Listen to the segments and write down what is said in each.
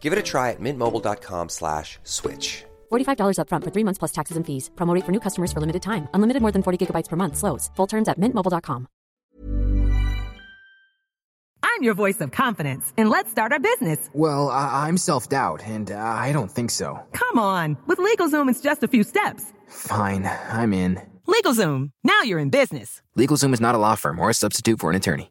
Give it a try at mintmobile.com slash switch. $45 upfront for three months plus taxes and fees. Promo rate for new customers for limited time. Unlimited more than 40 gigabytes per month. Slows. Full terms at mintmobile.com. I'm your voice of confidence, and let's start our business. Well, I- I'm self doubt, and uh, I don't think so. Come on. With LegalZoom, it's just a few steps. Fine, I'm in. LegalZoom. Now you're in business. LegalZoom is not a law firm or a substitute for an attorney.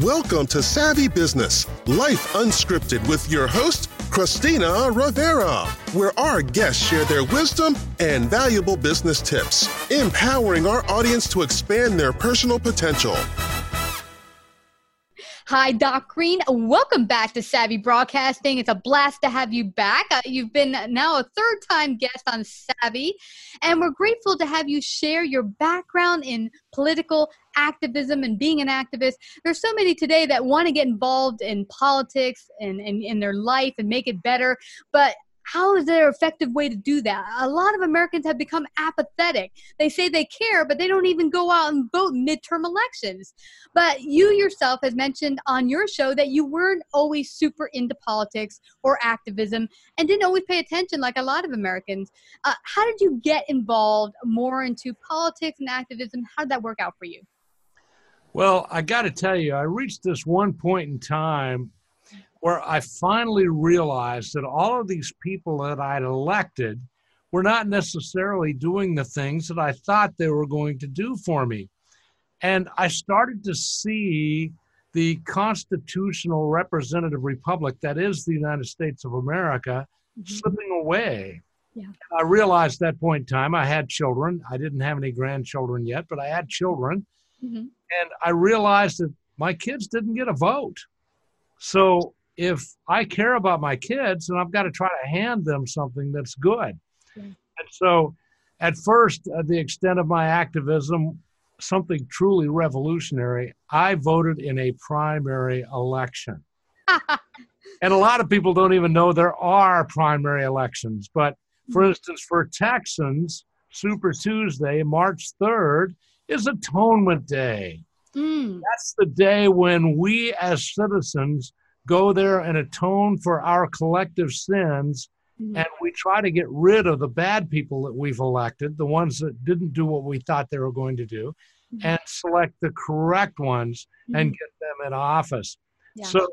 Welcome to Savvy Business, Life Unscripted with your host, Christina Rivera, where our guests share their wisdom and valuable business tips, empowering our audience to expand their personal potential. Hi, Doc Greene. Welcome back to Savvy Broadcasting. It's a blast to have you back. Uh, you've been now a third time guest on Savvy, and we're grateful to have you share your background in political activism and being an activist. There's so many today that want to get involved in politics and in their life and make it better, but how is there an effective way to do that? A lot of Americans have become apathetic. They say they care, but they don't even go out and vote midterm elections. But you yourself has mentioned on your show that you weren't always super into politics or activism and didn't always pay attention like a lot of Americans. Uh, how did you get involved more into politics and activism? How did that work out for you? Well, I got to tell you, I reached this one point in time where I finally realized that all of these people that I'd elected were not necessarily doing the things that I thought they were going to do for me. And I started to see the constitutional representative republic that is the United States of America mm-hmm. slipping away. Yeah. I realized that point in time I had children. I didn't have any grandchildren yet, but I had children. Mm-hmm. And I realized that my kids didn't get a vote. So if I care about my kids, then I've got to try to hand them something that's good. Yeah. And so, at first, uh, the extent of my activism, something truly revolutionary, I voted in a primary election. and a lot of people don't even know there are primary elections. But for mm-hmm. instance, for Texans, Super Tuesday, March 3rd, is Atonement Day. Mm. That's the day when we as citizens go there and atone for our collective sins. Mm-hmm. And we try to get rid of the bad people that we've elected, the ones that didn't do what we thought they were going to do, mm-hmm. and select the correct ones mm-hmm. and get them in office. Yeah. So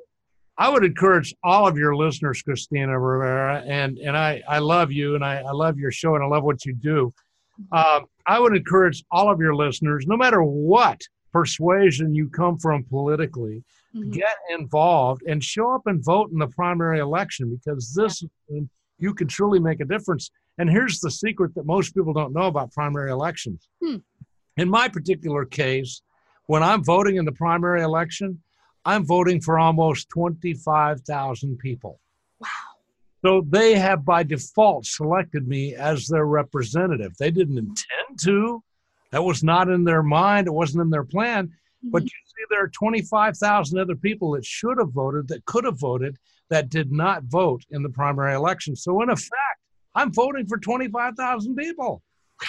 I would encourage all of your listeners, Christina Rivera, and, and I, I love you and I, I love your show and I love what you do. Um, I would encourage all of your listeners, no matter what persuasion you come from politically, mm-hmm. get involved and show up and vote in the primary election because this you can truly make a difference. And here's the secret that most people don't know about primary elections. Hmm. In my particular case, when I'm voting in the primary election, I'm voting for almost 25,000 people. So they have by default selected me as their representative. They didn't intend to. That was not in their mind. It wasn't in their plan. But Mhm. you see, there are 25,000 other people that should have voted, that could have voted, that did not vote in the primary election. So, in effect, I'm voting for 25,000 people. Wow.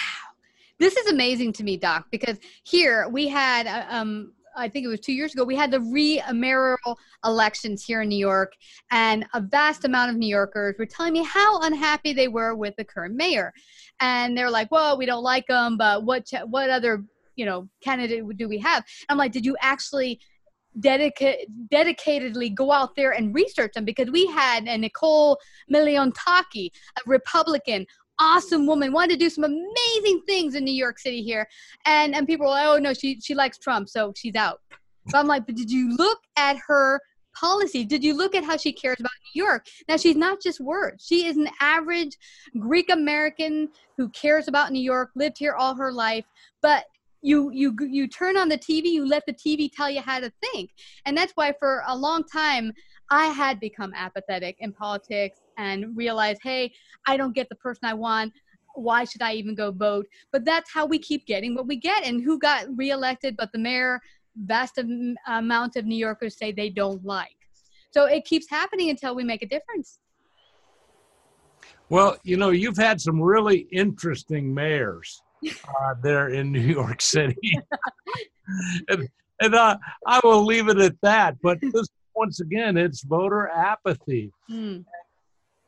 This is amazing to me, Doc, because here we had, uh, um, I think it was two years ago, we had the re-mayoral elections here in New York, and a vast amount of New Yorkers were telling me how unhappy they were with the current mayor, and they're like, "Well, we don't like him, but what ch- what other you know candidate do we have?" I'm like, "Did you actually?" Dedicate, dedicatedly go out there and research them because we had a Nicole Malliotakis, a Republican, awesome woman, wanted to do some amazing things in New York City here. And and people were like, oh no, she she likes Trump, so she's out. But I'm like, but did you look at her policy? Did you look at how she cares about New York? Now she's not just words. She is an average Greek American who cares about New York, lived here all her life, but you you you turn on the TV, you let the TV tell you how to think. And that's why for a long time I had become apathetic in politics and realize, hey, I don't get the person I want. Why should I even go vote? But that's how we keep getting what we get. And who got reelected but the mayor, vast am- amount of New Yorkers say they don't like. So it keeps happening until we make a difference. Well, you know, you've had some really interesting mayors uh, there in New York City. and and uh, I will leave it at that. But this, once again, it's voter apathy. Hmm.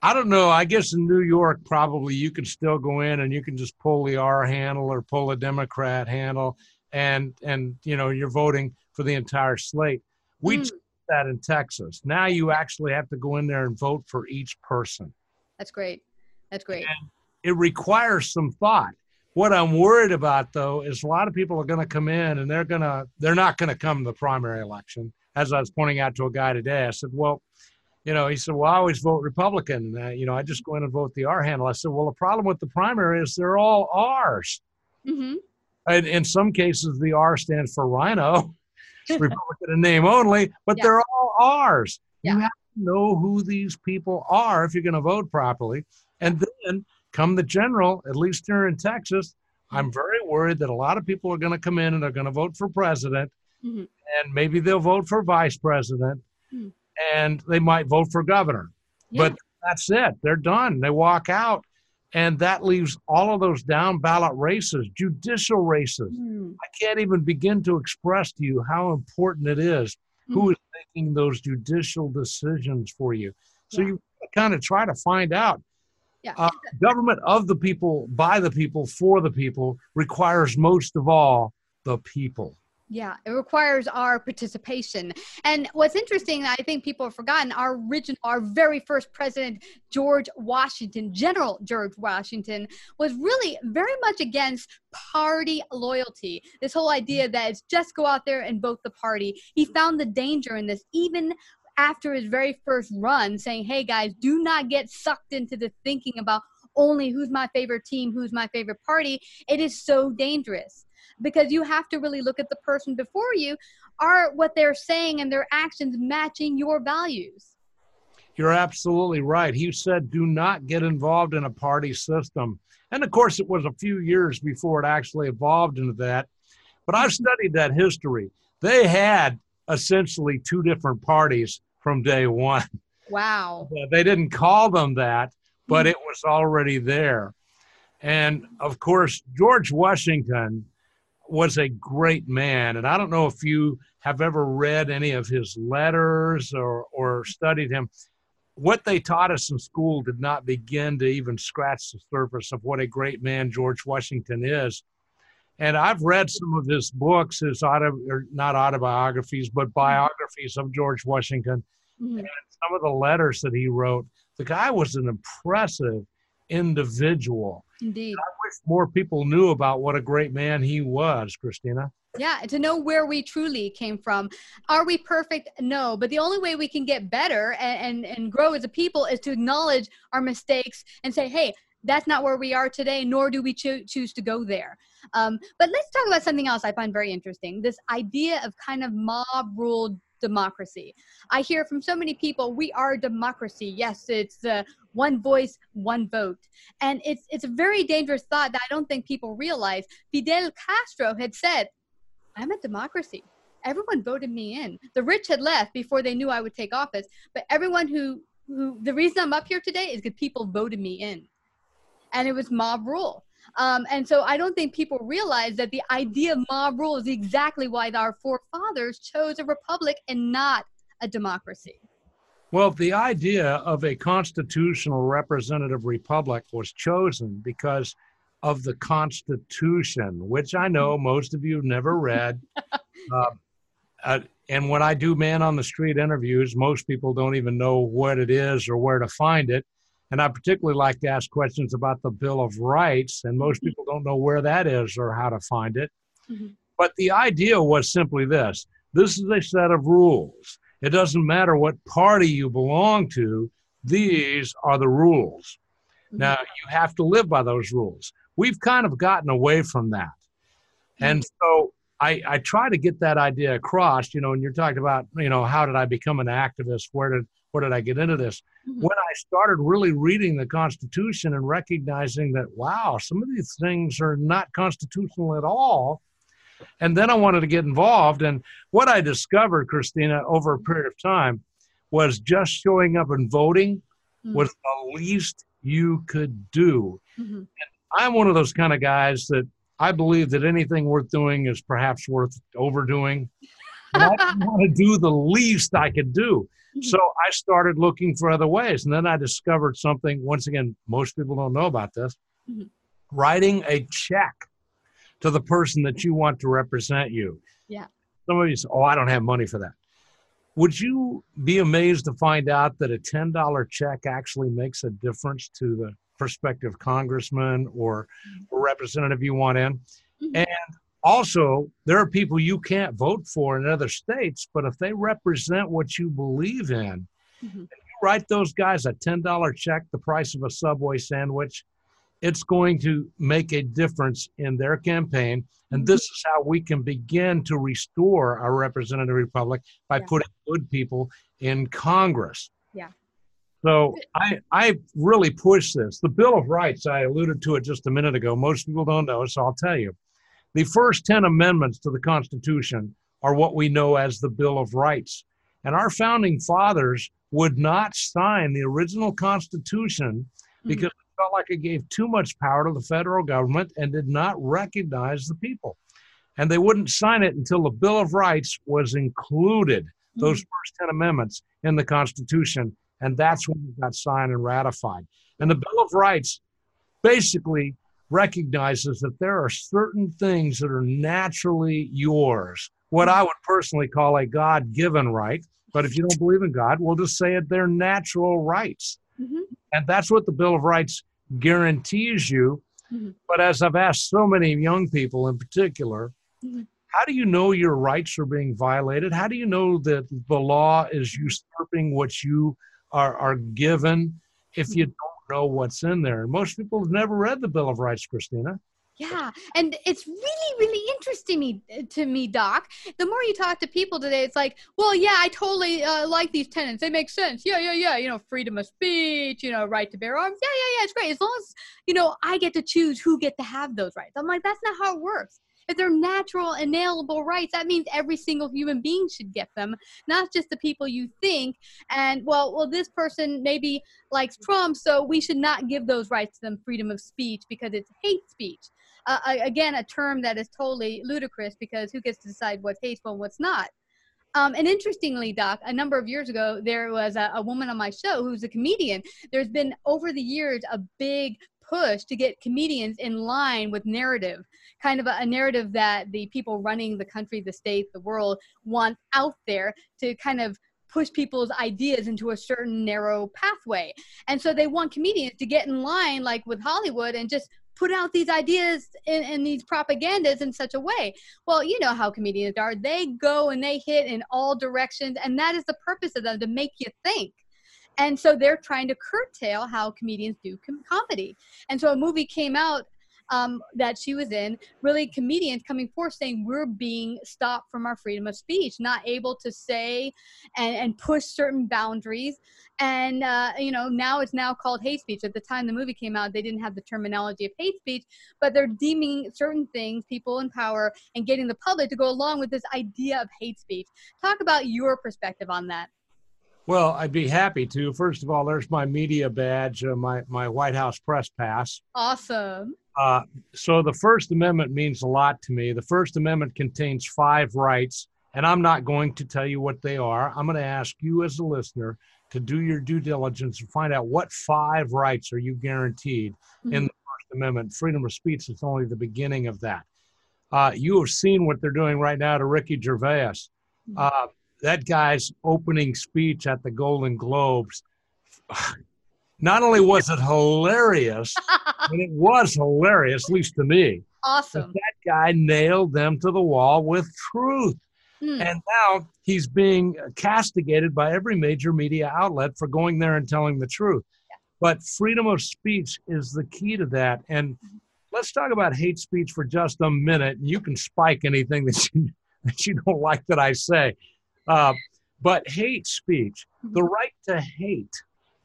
I don't know. I guess in New York, probably you can still go in and you can just pull the R handle or pull a Democrat handle, and and you know you're voting for the entire slate. We Mm. did that in Texas. Now you actually have to go in there and vote for each person. That's great. That's great. It requires some thought. What I'm worried about though is a lot of people are going to come in and they're going to they're not going to come to the primary election. As I was pointing out to a guy today, I said, "Well, you know," he said, "Well, I always vote Republican. Uh, you know, I just go in and vote the R handle." I said, "Well, the problem with the primary is they're all R's. hmm And in some cases, the R stands for RINO, it's Republican in name only, but Yeah. they're all R's. Yeah. You have to know who these people are if you're going to vote properly. And then come the general, at least here in Texas, I'm very worried that a lot of people are going to come in and they're going to vote for president, Mhm. and maybe they'll vote for vice president, Hmm. And they might vote for governor. Yeah. But that's it. They're done. They walk out. And that leaves all of those down ballot races, judicial races. Hmm. I can't even begin to express to you how important it is who is making those judicial decisions for you. So Yeah. you kind of try to find out. Yeah. Uh, government of the people, by the people, for the people requires most of all the people. Yeah, it requires our participation. And what's interesting, I think people have forgotten, our original, our very first president, George Washington, General George Washington, was really very much against party loyalty. This whole idea that it's just go out there and vote the party. He found the danger in this, even after his very first run, saying, hey guys, do not get sucked into the thinking about only who's my favorite team, who's my favorite party. It is so dangerous because you have to really look at the person before you are what they're saying and their actions matching your values You're absolutely right. He said, do not get involved in a party system. And of course, it was a few years before it actually evolved into that. But I've studied that history. They had essentially two different parties from day one. wow They didn't call them that, but mm-hmm. it was already there. And of course, George Washington was a great man. And I don't know if you have ever read any of his letters or, or studied him. What they taught us in school did not begin to even scratch the surface of what a great man George Washington is. And I've read some of his books, his auto, or not autobiographies, but biographies of George Washington Mhm. and some of the letters that he wrote. The guy was an impressive individual. Indeed. I wish more people knew about what a great man he was, Christina. Yeah, to know where we truly came from. Are we perfect? No, but the only way we can get better and, and, and grow as a people is to acknowledge our mistakes and say, hey, that's not where we are today, nor do we cho- choose to go there. Um, but let's talk about something else I find very interesting this idea of kind of mob ruled democracy. I hear from so many people, we are democracy. Yes, it's uh, one voice, one vote. And it's, it's a very dangerous thought that I don't think people realize. Fidel Castro had said, I'm a democracy. Everyone voted me in. The rich had left before they knew I would take office, but everyone who, who the reason I'm up here today is because people voted me in. And it was mob rule. Um, and so I don't think people realize that the idea of mob rule is exactly why our forefathers chose a republic and not a democracy. Well, the idea of a constitutional representative republic was chosen because of the Constitution, which I know most of you have never read. uh, uh, and when I do man on the street interviews, most people don't even know what it is or where to find it. And I particularly like to ask questions about the Bill of Rights, and most Mm-hmm. people don't know where that is or how to find it. Mhm. But the idea was simply this this is a set of rules. It doesn't matter what party you belong to, these are the rules. Now, you have to live by those rules. We've kind of gotten away from that. And so I, I try to get that idea across, you know, and you're talking about, you know, how did I become an activist? Where did where did I get into this? When I started really reading the Constitution and recognizing that, wow, some of these things are not constitutional at all. And then I wanted to get involved. And what I discovered, Christina, over a period of time was just showing up and voting Mm. was the least you could do. Mhm. I'm one of those kind of guys that I believe that anything worth doing is perhaps worth overdoing. I want to do the least I could do. So I started looking for other ways. And then I discovered something, once again, most people don't know about this Mhm. writing a check to the person that you want to represent you. Yeah. Some of you say, Oh, I don't have money for that. Would you be amazed to find out that a $10 check actually makes a difference to the prospective congressman or, or representative you want in? Mhm. And also, there are people you can't vote for in other states, but if they represent what you believe in, Mhm. and you write those guys a $10 check, the price of a Subway sandwich, it's going to make a difference in their campaign. And this is how we can begin to restore our representative republic by Yeah. putting good people in Congress. Yeah. So I, I really push this. The Bill of Rights, I alluded to it just a minute ago. Most people don't know, so I'll tell you. The first 10 amendments to the Constitution are what we know as the Bill of Rights. And our founding fathers would not sign the original Constitution mm-hmm. because it felt like it gave too much power to the federal government and did not recognize the people. And they wouldn't sign it until the Bill of Rights was included, mm-hmm. those first 10 amendments in the Constitution. And that's when it got signed and ratified. And the Bill of Rights basically recognizes that there are certain things that are naturally yours, what I would personally call a God given right. But if you don't believe in God, we'll just say it, they're natural rights. Mhm. And that's what the Bill of Rights guarantees you. Mhm. But as I've asked so many young people in particular, Mhm. how do you know your rights are being violated? How do you know that the law is usurping what you are, are given if you don't know what's in there? And most people have never read the Bill of Rights, Christina. Yeah, and it's really, really interesting to me, Doc. The more you talk to people today, it's like, well, yeah, I totally uh, like these tenants. They make sense. Yeah, yeah, yeah. You know, freedom of speech. You know, right to bear arms. Yeah, yeah, yeah. It's great as long as you know I get to choose who get to have those rights. I'm like, that's not how it works. If they're natural, inalienable rights, that means every single human being should get them, not just the people you think. And well, well, this person maybe likes Trump, so we should not give those rights to them, freedom of speech, because it's hate speech. Uh, again, a term that is totally ludicrous because who gets to decide what's hateful and what's not? Um, and interestingly, Doc, a number of years ago, there was a, a woman on my show who's a comedian. There's been over the years a big push to get comedians in line with narrative, kind of a, a narrative that the people running the country, the state, the world want out there to kind of push people's ideas into a certain narrow pathway. And so they want comedians to get in line, like with Hollywood, and just put out these ideas and, these propagandas in such a way. Well, you know how comedians are. They go and they hit in all directions, and that is the purpose of them to make you think. And so they're trying to curtail how comedians do com- comedy. And so a movie came out um, that she was in, really comedians coming forth saying we're being stopped from our freedom of speech, not able to say and, and push certain boundaries. And, uh, you know, now it's now called hate speech. At the time the movie came out, they didn't have the terminology of hate speech, but they're deeming certain things, people in power, and getting the public to go along with this idea of hate speech. Talk about your perspective on that. Well, I'd be happy to. First of all, there's my media badge, uh, my my White House press pass. Awesome. Uh, so the First Amendment means a lot to me. The First Amendment contains five rights, and I'm not going to tell you what they are. I'm going to ask you as a listener to do your due diligence and find out what five rights are you guaranteed mm-hmm. in the First Amendment. Freedom of speech is only the beginning of that. Uh, you have seen what they're doing right now to Ricky Gervais. Mm-hmm. Uh, that guy's opening speech at the Golden Globes not only was it hilarious, but it was hilarious, at least to me. Awesome. That guy nailed them to the wall with truth. Hmm. And now he's being castigated by every major media outlet for going there and telling the truth. Yeah. But freedom of speech is the key to that. And let's talk about hate speech for just a minute. You can spike anything that you, that you don't like that I say. Uh, but hate speech, the mm-hmm. right to hate,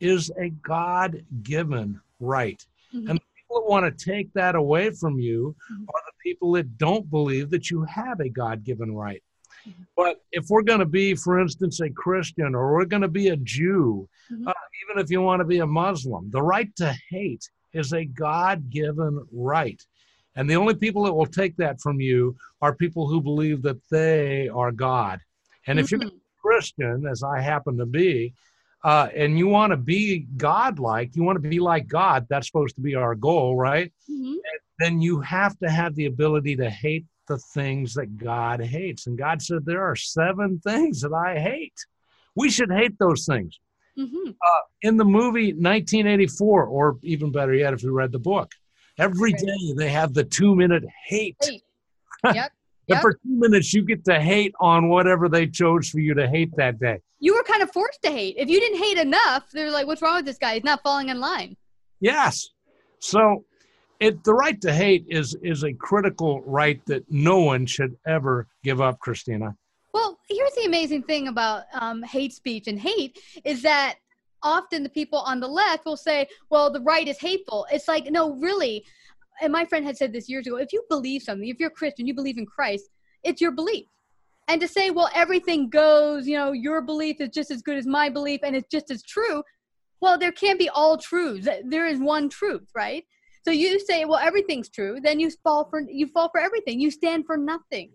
is a God given right. Mm-hmm. And the people that want to take that away from you mm-hmm. are the people that don't believe that you have a God given right. Mm-hmm. But if we're going to be, for instance, a Christian or we're going to be a Jew, mm-hmm. uh, even if you want to be a Muslim, the right to hate is a God given right. And the only people that will take that from you are people who believe that they are God. And if you're mm-hmm. a Christian, as I happen to be, uh, and you want to be God-like, you want to be like God. That's supposed to be our goal, right? Mm-hmm. Then you have to have the ability to hate the things that God hates. And God said there are seven things that I hate. We should hate those things. Mm-hmm. Uh, in the movie 1984, or even better yet, if you read the book, every day they have the two-minute hate. hate. Yep. Yep. And for two minutes, you get to hate on whatever they chose for you to hate that day. You were kind of forced to hate. If you didn't hate enough, they're like, what's wrong with this guy? He's not falling in line. Yes. So it the right to hate is is a critical right that no one should ever give up, Christina. Well, here's the amazing thing about um, hate speech and hate is that often the people on the left will say, well, the right is hateful. It's like, no, really, and my friend had said this years ago if you believe something if you're christian you believe in christ it's your belief. And to say well everything goes you know your belief is just as good as my belief and it's just as true well there can't be all truths. There is one truth right? So you say well everything's true then you fall for you fall for everything. You stand for nothing.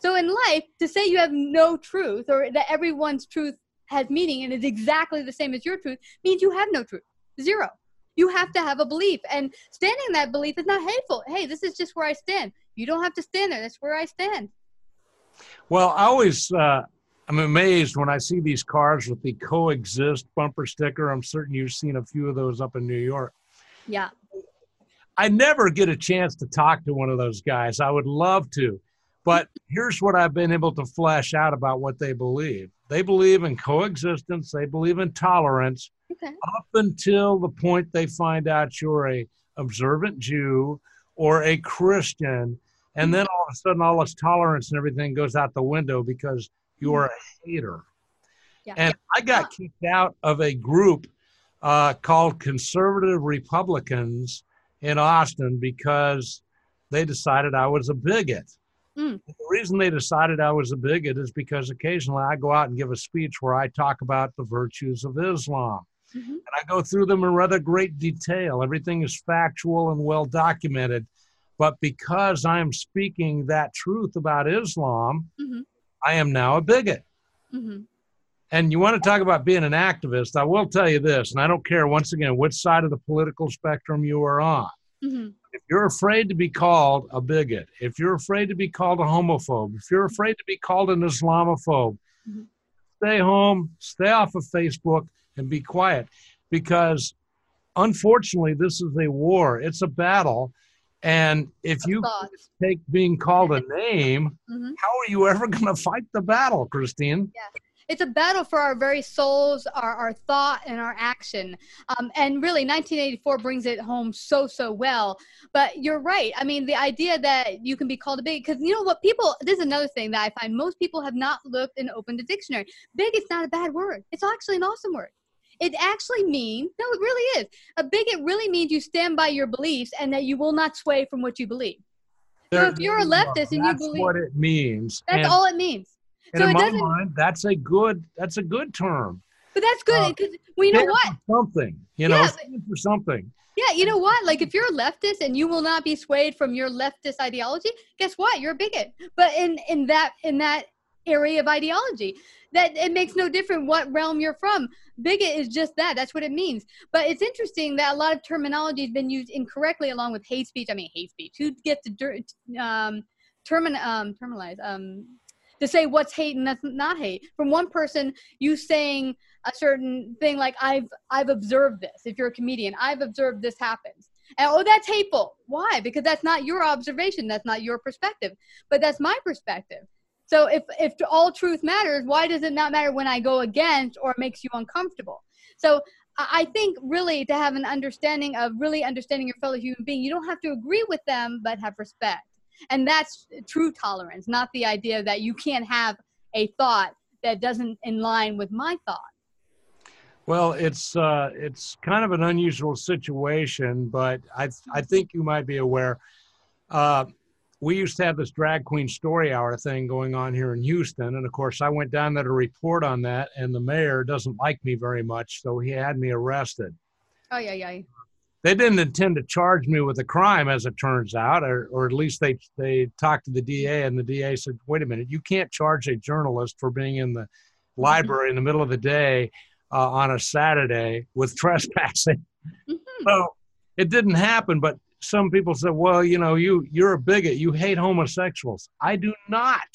So in life to say you have no truth or that everyone's truth has meaning and is exactly the same as your truth means you have no truth. Zero you have to have a belief, and standing in that belief is not hateful. Hey, this is just where I stand. You don't have to stand there. That's where I stand. Well, I always uh, I'm amazed when I see these cars with the coexist bumper sticker. I'm certain you've seen a few of those up in New York. Yeah. I never get a chance to talk to one of those guys. I would love to. But here's what I've been able to flesh out about what they believe. They believe in coexistence, they believe in tolerance, okay. up until the point they find out you're a observant Jew or a Christian, and then all of a sudden all this tolerance and everything goes out the window because you are a hater. Yeah. And I got kicked out of a group uh, called Conservative Republicans in Austin because they decided I was a bigot. Mm. The reason they decided I was a bigot is because occasionally I go out and give a speech where I talk about the virtues of Islam. Mm-hmm. And I go through them in rather great detail. Everything is factual and well documented. But because I'm speaking that truth about Islam, mm-hmm. I am now a bigot. Mm-hmm. And you want to talk about being an activist, I will tell you this, and I don't care once again which side of the political spectrum you are on. Mm-hmm. If you're afraid to be called a bigot, if you're afraid to be called a homophobe, if you're afraid to be called an Islamophobe, mm-hmm stay home, stay off of Facebook, and be quiet because unfortunately, this is a war, it's a battle. And if you take being called a name, Mhm. how are you ever going to fight the battle, Christine? yeah it's a battle for our very souls, our, our thought, and our action. Um, and really, 1984 brings it home so, so well. But you're right. I mean, the idea that you can be called a bigot, because you know what? People, this is another thing that I find most people have not looked and opened a dictionary. Bigot's not a bad word, it's actually an awesome word. It actually means, no, it really is. A bigot really means you stand by your beliefs and that you will not sway from what you believe. So if you're a leftist and you that's believe, what it means. that's and, all it means. so in it my mind, that's a good that's a good term. But that's good Uh, because well, you know what? Something, you know, Yeah, stand for something. Yeah, you know what? Like if you're a leftist and you will not be swayed from your leftist ideology, guess what? You're a bigot. But in in that in that area of ideology, that it makes no difference what realm you're from. Bigot is just that. That's what it means. But it's interesting that a lot of terminology has been used incorrectly along with hate speech. I mean, hate speech. Who gets to um, termin um, terminalize um, to say what's hate and that's not hate? From one person, you saying a certain thing like I've I've observed this. If you're a comedian, I've observed this happens. And oh, that's hateful. Why? Because that's not your observation. That's not your perspective. But that's my perspective. So if if all truth matters, why does it not matter when I go against or makes you uncomfortable? So I I think really to have an understanding of really understanding your fellow human being, you don't have to agree with them, but have respect. And that's true tolerance, not the idea that you can't have a thought that doesn't in line with my thought. Well, it's uh, it's kind of an unusual situation, but I I think you might be aware. Uh, we used to have this drag queen story hour thing going on here in Houston, and of course, I went down there to report on that, and the mayor doesn't like me very much, so he had me arrested. Oh yeah, yeah. They didn't intend to charge me with a crime, as it turns out, or, or at least they they talked to the DA, and the DA said, "Wait a minute, you can't charge a journalist for being in the library in the middle of the day uh, on a Saturday with trespassing." so it didn't happen. But some people say, "Well, you know, you you're a bigot. You hate homosexuals." I do not.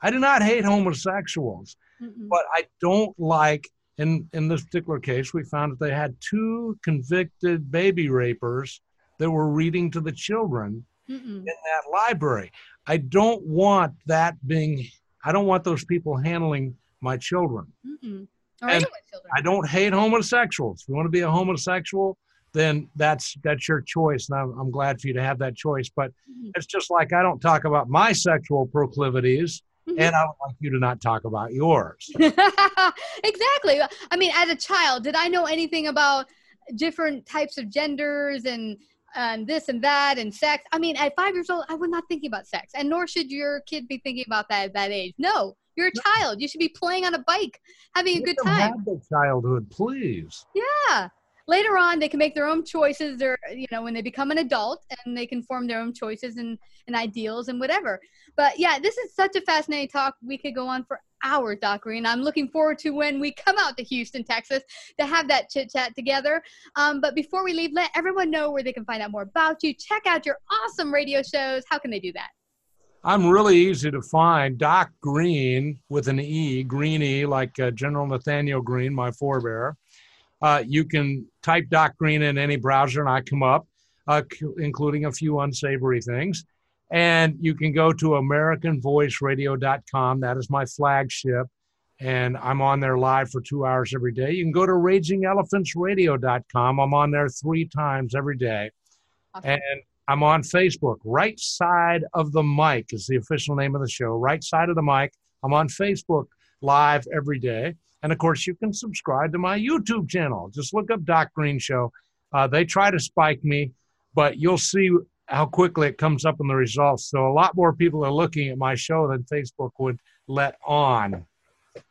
I do not hate homosexuals, Mm-mm. but I don't like. In in this particular case, we found that they had two convicted baby rapers that were reading to the children Mm-mm. in that library. I don't want that being. I don't want those people handling my children. Mm-mm. And anyone's children. I don't hate homosexuals. If you want to be a homosexual, then that's that's your choice, and I'm, I'm glad for you to have that choice. But Mhm. it's just like I don't talk about my sexual proclivities, Mhm. and I would like you to not talk about yours. exactly. I mean, as a child, did I know anything about different types of genders and and this and that and sex? I mean, at five years old, I was not thinking about sex, and nor should your kid be thinking about that at that age. No, you're a child. You should be playing on a bike, having a good time. Have their childhood, please. Yeah. Later on, they can make their own choices. They're, you know, when they become an adult and they can form their own choices and, and ideals and whatever. But yeah, this is such a fascinating talk. We could go on for hours, Doc Greene. I'm looking forward to when we come out to Houston, Texas to have that chit chat together. Um, but before we leave, let everyone know where they can find out more about you. Check out your awesome radio shows. How can they do that? I'm really easy to find. Doc Greene with an E, Green E, like uh, General Nathaniel Greene, my forebear. Uh, you can type Doc Greene in any browser and I come up, uh, including a few unsavory things. And you can go to AmericanVoiceRadio.com. That is my flagship. And I'm on there live for two hours every day. You can go to RagingElephantsRadio.com. I'm on there three times every day. Awesome. And I'm on Facebook. Right Side of the Mic is the official name of the show. Right Side of the Mic. I'm on Facebook live every day. And of course, you can subscribe to my YouTube channel. Just look up Doc Greene Show. Uh, they try to spike me, but you'll see how quickly it comes up in the results. So a lot more people are looking at my show than Facebook would let on.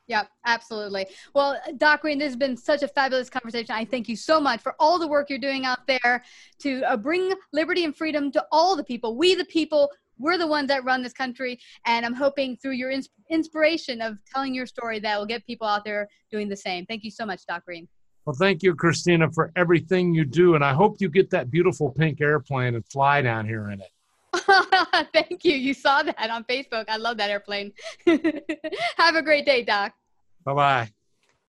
Yep, absolutely. Well, Doc Greene, this has been such a fabulous conversation. I thank you so much for all the work you're doing out there to uh, bring liberty and freedom to all the people. We, the people, we're the ones that run this country. And I'm hoping through your ins- inspiration of telling your story that will get people out there doing the same. Thank you so much, Doc Greene. Well, thank you, Christina, for everything you do. And I hope you get that beautiful pink airplane and fly down here in it. thank you. You saw that on Facebook. I love that airplane. Have a great day, Doc. Bye bye.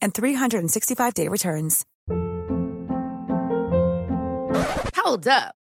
and 365-day returns. Hold up.